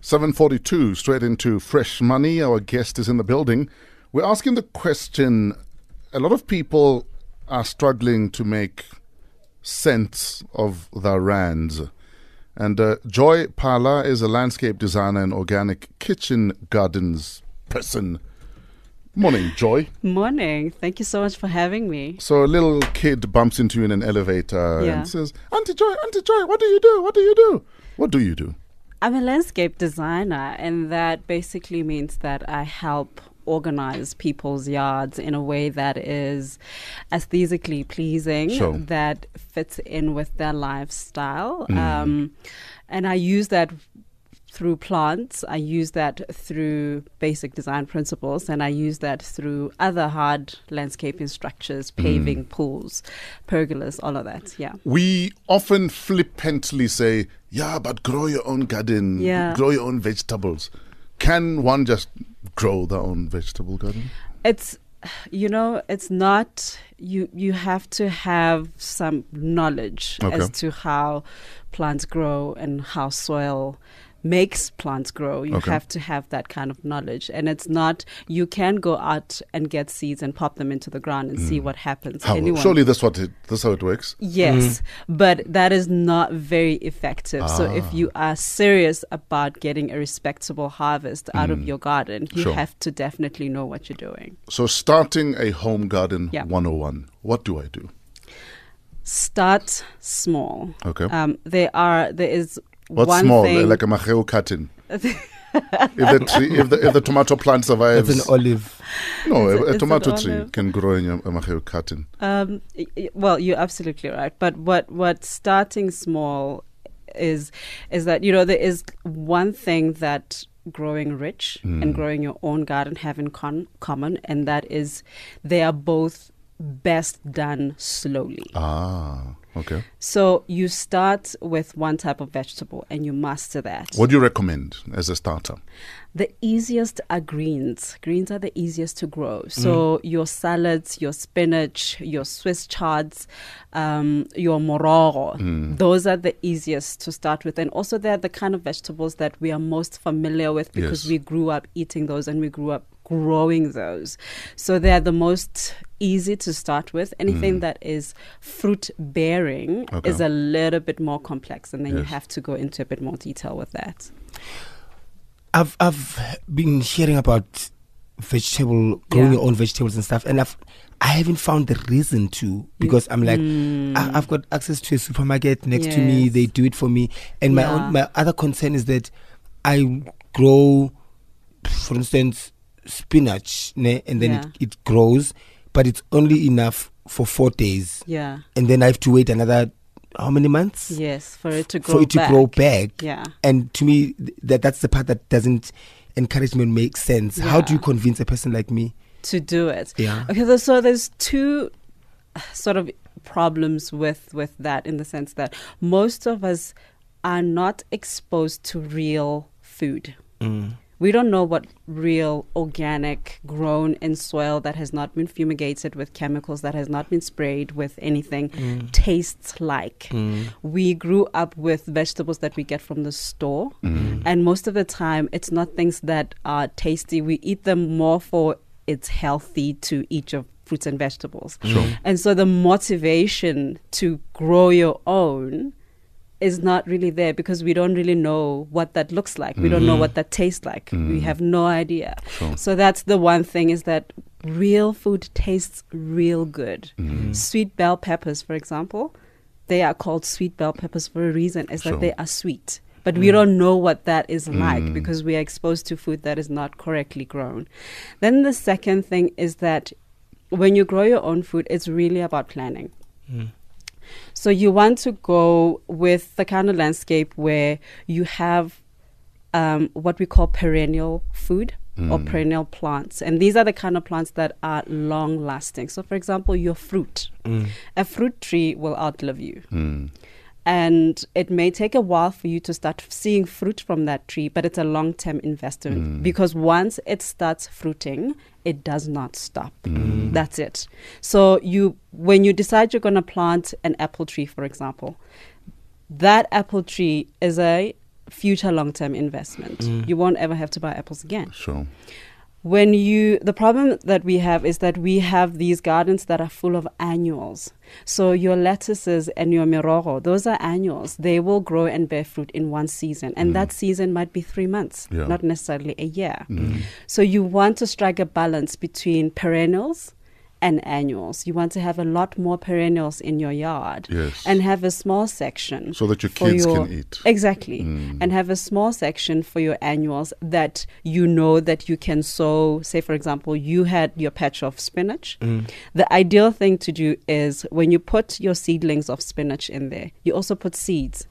742, straight into fresh money. Our guest is in the building. We're asking the question a lot of people are struggling to make sense of their rands. And uh, Joy Phala is a landscape designer and organic kitchen gardens person. Morning, Joy. Morning. Thank you so much for having me. So a little kid bumps into you in an elevator Yeah. and says, Auntie Joy, Auntie Joy, what do you do? What do you do? What do you do? I'm a landscape designer, and that basically means that I help organize people's yards in a way that is aesthetically pleasing, Sure. that fits in with their lifestyle. Um, and I use that through plants, I use that through basic design principles, and I use that through other hard landscaping structures, mm. paving, pools, pergolas, all of that. Yeah. We often flippantly say, yeah, but grow your own garden, Yeah. grow your own vegetables. Can one just grow their own vegetable garden? it's you know it's not you you have to have some knowledge Okay. as to how plants grow and how soil makes plants grow you Okay. have to have that kind of knowledge and it's not you can go out and get seeds and pop them into the ground and see what happens Mm. How? Anyone- Surely that's what it, that's how it works. Yes, but that is not very effective. So Ah. if you are serious about getting a respectable harvest out of your garden, you Mm. Sure. have to definitely know what you're doing. So starting a home garden Yeah. 101, what do I do? Start small. Okay. Um, there are there is What's one small? thing. Like a macheo cutting. if the tree, if the if the tomato plant survives, That's an olive. no, Is a, it- a tomato tree olive? can grow in a, a macheo cutting. Um, y- y- well, you're absolutely right. But what what starting small is is that you know there is one thing that growing rich Mm. and growing your own garden have in con- common, and that is they are both best done slowly. Ah, okay. So you start with one type of vegetable and you master that. What do you recommend as a starter? The easiest are greens. Greens are the easiest to grow. So your salads, your spinach, your Swiss chards, um, your morogo, those are the easiest to start with. And also they're the kind of vegetables that we are most familiar with because Yes. we grew up eating those and we grew up growing those. So they're the most easy to start with. Anything that is fruit bearing Okay. is a little bit more complex and then you have to go into a bit more detail with that. I've I've been hearing about vegetable growing Yeah. your own vegetables and stuff, and I've I haven't found the reason to because I'm like I, I've got access to a supermarket next to me. Mm. They do it for me, and my Yeah. own, my other concern is that I grow, for instance, spinach, ne, and then Yeah. it, it grows, but it's only enough for four days, Yeah. and then I have to wait another how many months Yes, for it to grow for it to back. grow back. Yeah. And to me, th- that that's the part that doesn't encouragement make sense. How do you convince a person like me? To do it. Yeah. Okay, so- there's two sort of problems with with that in the sense that most of us are not exposed to real food. Mm. We don't know what real organic grown in soil that has not been fumigated with chemicals that has not been sprayed with anything mm. tastes like. Mm. We grew up with vegetables that we get from the store mm. and most of the time it's not things that are tasty. We eat them more for it's healthy to eat your fruits and vegetables. Sure. And so the motivation to grow your own is not really there because we don't really know what that looks like. We don't know mm-hmm. what that tastes like. We mm-hmm. have no idea. Sure. So that's the one thing is that real food tastes real good. Mm-hmm. Sweet bell peppers, for example, they are called sweet bell peppers for a reason. Is Sure. that they are sweet. But we mm. don't know what that is mm. like because we are exposed to food that is not correctly grown. Then the second thing is that when you grow your own food, it's really about planning. Mm. So you want to go with the kind of landscape where you have um, what we call perennial food or mm. perennial plants. And these are the kind of plants that are long lasting. So, for example, your fruit. Mm. A fruit tree will outlive you. Mm. And it may take a while for you to start seeing fruit from that tree, but it's a long term investment because once it starts fruiting, it does not stop. Mm. That's it. So you when you decide you're going to plant an apple tree, for example, that apple tree is a future long term investment. Mm. You won't ever have to buy apples again. Sure. When you, the problem that we have is that we have these gardens that are full of annuals. So your lettuces and your morogo, those are annuals. They will grow and bear fruit in one season, and mm. that season might be three months, Yeah. not necessarily a year. Mm. So you want to strike a balance between perennials and annuals. You want to have a lot more perennials in your yard Yes. and have a small section So that your kids your- can eat. Exactly. Mm. And have a small section for your annuals that you know that you can sow. Say, for example, you had your patch of spinach. The ideal thing to do is when you put your seedlings of spinach in there, you also put seeds.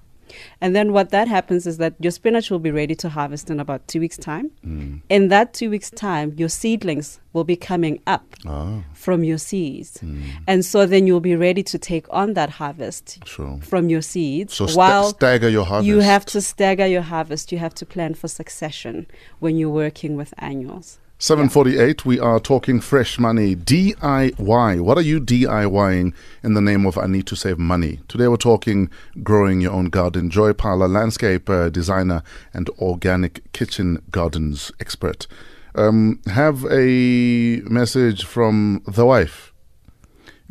And then what that happens is that your spinach will be ready to harvest in about two weeks' time. Mm. In that two weeks' time, your seedlings will be coming up Ah, from your seeds. mm. And so then you'll be ready to take on that harvest sure. from your seeds So while stagger your harvest. you have to stagger your harvest. You have to plan for succession when you're working with annuals. 748, we are talking fresh money. DIY. What are you DIYing in the name of I need to save money? Today we're talking growing your own garden. Joy Phala, landscape uh, designer and organic kitchen gardens expert. Um, have a message from the wife.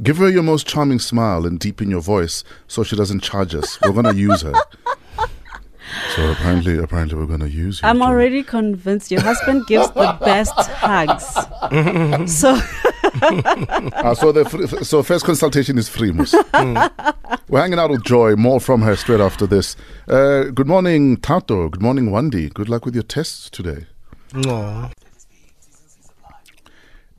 Give her your most charming smile and deepen your voice so she doesn't charge us. We're going to use her. So apparently, apparently, we're going to use you. I'm Joy. already convinced your husband gives the best hugs. so Ah, so the fr- so first consultation is free, Mus. We're hanging out with Joy. More from her straight after this. Uh, good morning, Tato. Good morning, Wandi. Good luck with your tests today. No.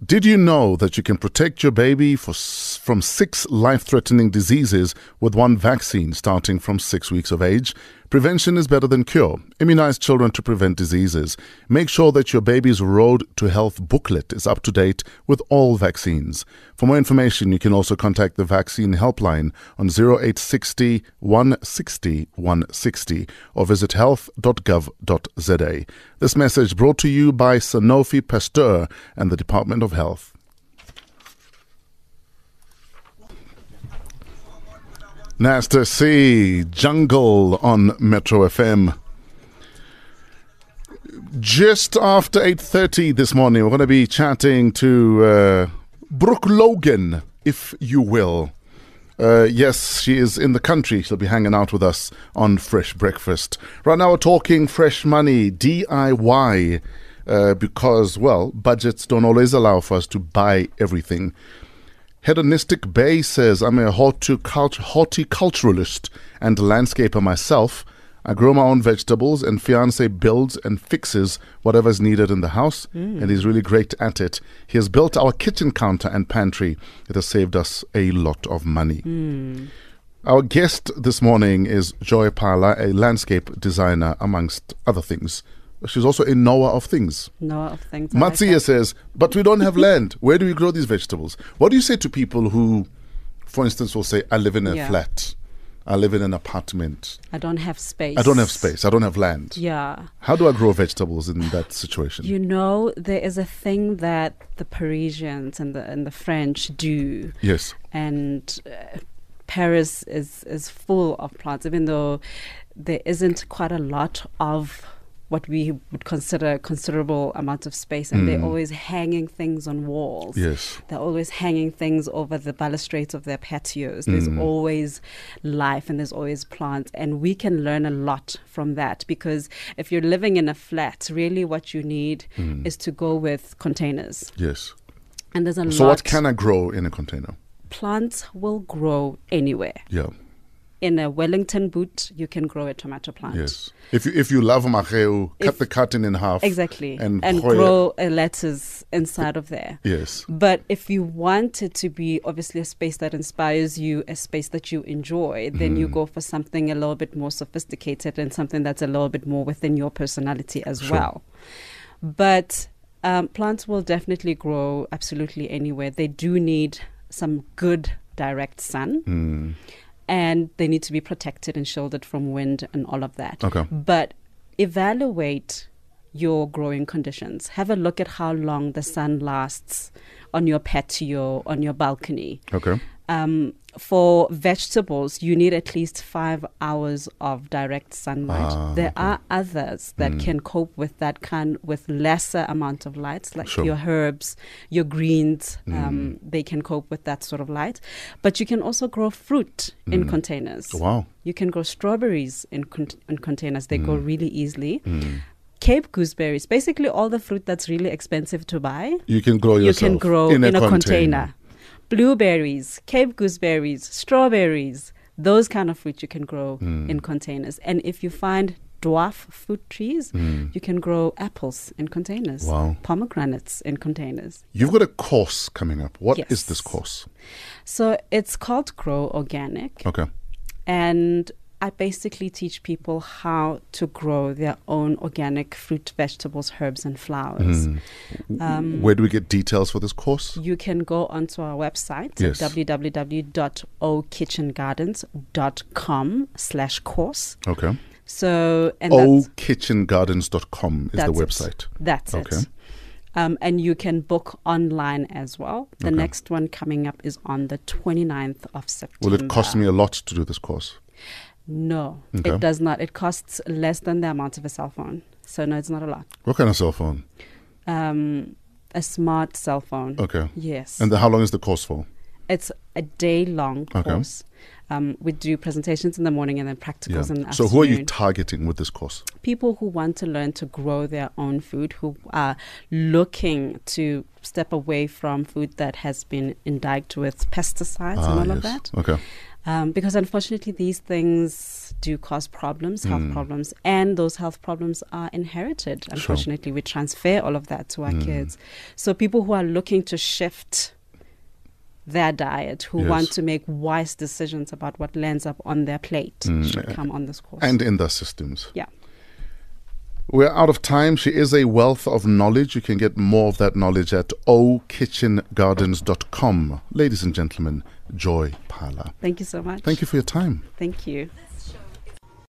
Did you know that you can protect your baby for, s- from six life threatening diseases with one vaccine starting from six weeks of age? Prevention is better than cure. Immunize children to prevent diseases. Make sure that your baby's Road to Health booklet is up to date with all vaccines. For more information, you can also contact the vaccine helpline on 0860 160 160 or visit health.gov.za. This message brought to you by Sanofi Pasteur and the Department of Health. See Jungle on Metro FM. Just after 8.30 this morning, we're going to be chatting to uh, Brooke Logan, if you will. Uh, yes, she is in the country. She'll be hanging out with us on Fresh Breakfast. Right now, we're talking fresh money, DIY, uh, because, well, budgets don't always allow for us to buy everything. Hedonistic Bay says, I'm a horticult- horticulturalist and landscaper myself. I grow my own vegetables, and fiance builds and fixes whatever's needed in the house, hmm. and he's really great at it. He has built our kitchen counter and pantry. It has saved us a lot of money. Hmm. Our guest this morning is Joy Phala, a landscape designer, amongst other things. She's also a knower of things. no of things. I like says, but we don't have land. Where do we grow these vegetables? What do you say to people who, for instance, will say, I live in a Yeah. flat, I live in an apartment, I don't have space. I don't have space, I don't have land. Yeah. How do I grow vegetables in that situation? You know, there is a thing that the Parisians and the and the French do, yes. and uh, Paris is is full of plants, even though there isn't quite a lot of what we would consider considerable amount of space, and they're Mm. always hanging things on walls. Yes. They're always hanging things over the balustrades of their patios. There's Mm. always life and there's always plants. And we can learn a lot from that because if you're living in a flat, really what you need Mm. is to go with containers. Yes. And there's a So lot. So what can I grow in a container? plants will grow anywhere. Yeah. In a Wellington boot, you can grow a tomato plant. Yes. If you if you love macheu, cut If- the cutting in half. Exactly. And, And, grow a lettuce inside of there. Yes. But if you want it to be obviously a space that inspires you, a space that you enjoy, then you Mhm. go for something a little bit more sophisticated and something that's a little bit more within your personality as Sure. well. But um, plants will definitely grow absolutely anywhere. They do need some good direct sun Mm. And they need to be protected and shielded from wind and all of that. Okay. But evaluate your growing conditions. Have a look at how long the sun lasts on your patio, on your balcony. Okay. Um, for vegetables, you need at least five hours of direct sunlight. Ah, there okay. are others that Mm. can cope with that kind with lesser amount of light, like Sure. your herbs, your greens. Mm. Um, they can cope with that sort of light. But you can also grow fruit in Mm. containers. Wow. You can grow strawberries in, con- in containers. They grow Mm. really easily. Cape gooseberries, basically all the fruit that's really expensive to buy, You can grow you yourself can grow in, in, a, a, container. Blueberries, Cape gooseberries, strawberries, those kind of fruit you can grow Mm. in containers. And if you find dwarf fruit trees, Mm. you can grow apples in containers, Wow. pomegranates in containers. You've got a course coming up. What is Yes. this course? So it's called Grow Organic. Okay. and I basically teach people how to grow their own organic fruit, vegetables, herbs, and flowers. Mm. Um, Where do we get details for this course? You can go onto our website Yes. www.okitchengardens.com slash course. Okay. So and okitchengardens.com is the That's it. website. that's Okay. it. Um, and you can book online as well. The Okay. next one coming up is on the 29th of September. Will it cost me a lot to do this course? No, Okay. it does not. It costs less than the amount of a cell phone. So no, it's not a lot. What kind of cell phone? um, a smart cell phone. Okay. Yes, And the, how long is the course for? it's a day long Okay. course. Um, we do presentations in the morning and then practicals in the So afternoon. So who are you targeting with this course? People who want to learn to grow their own food, who are looking to step away from food that has been indicted with pesticides and all of Ah, that. Okay. Um, because unfortunately, these things do cause problems, health Mm. problems, and those health problems are inherited. Unfortunately, we transfer all of that to our Mm. kids. So, people who are looking to shift their diet, who Yes. want to make wise decisions about what lands up on their plate, Mm. should come on this course. And in the systems. Yeah. We're out of time. She is a wealth of knowledge. You can get more of that knowledge at okitchengardens.com. Ladies and gentlemen, Joy Phala. Thank you so much. Thank you for your time. Thank you.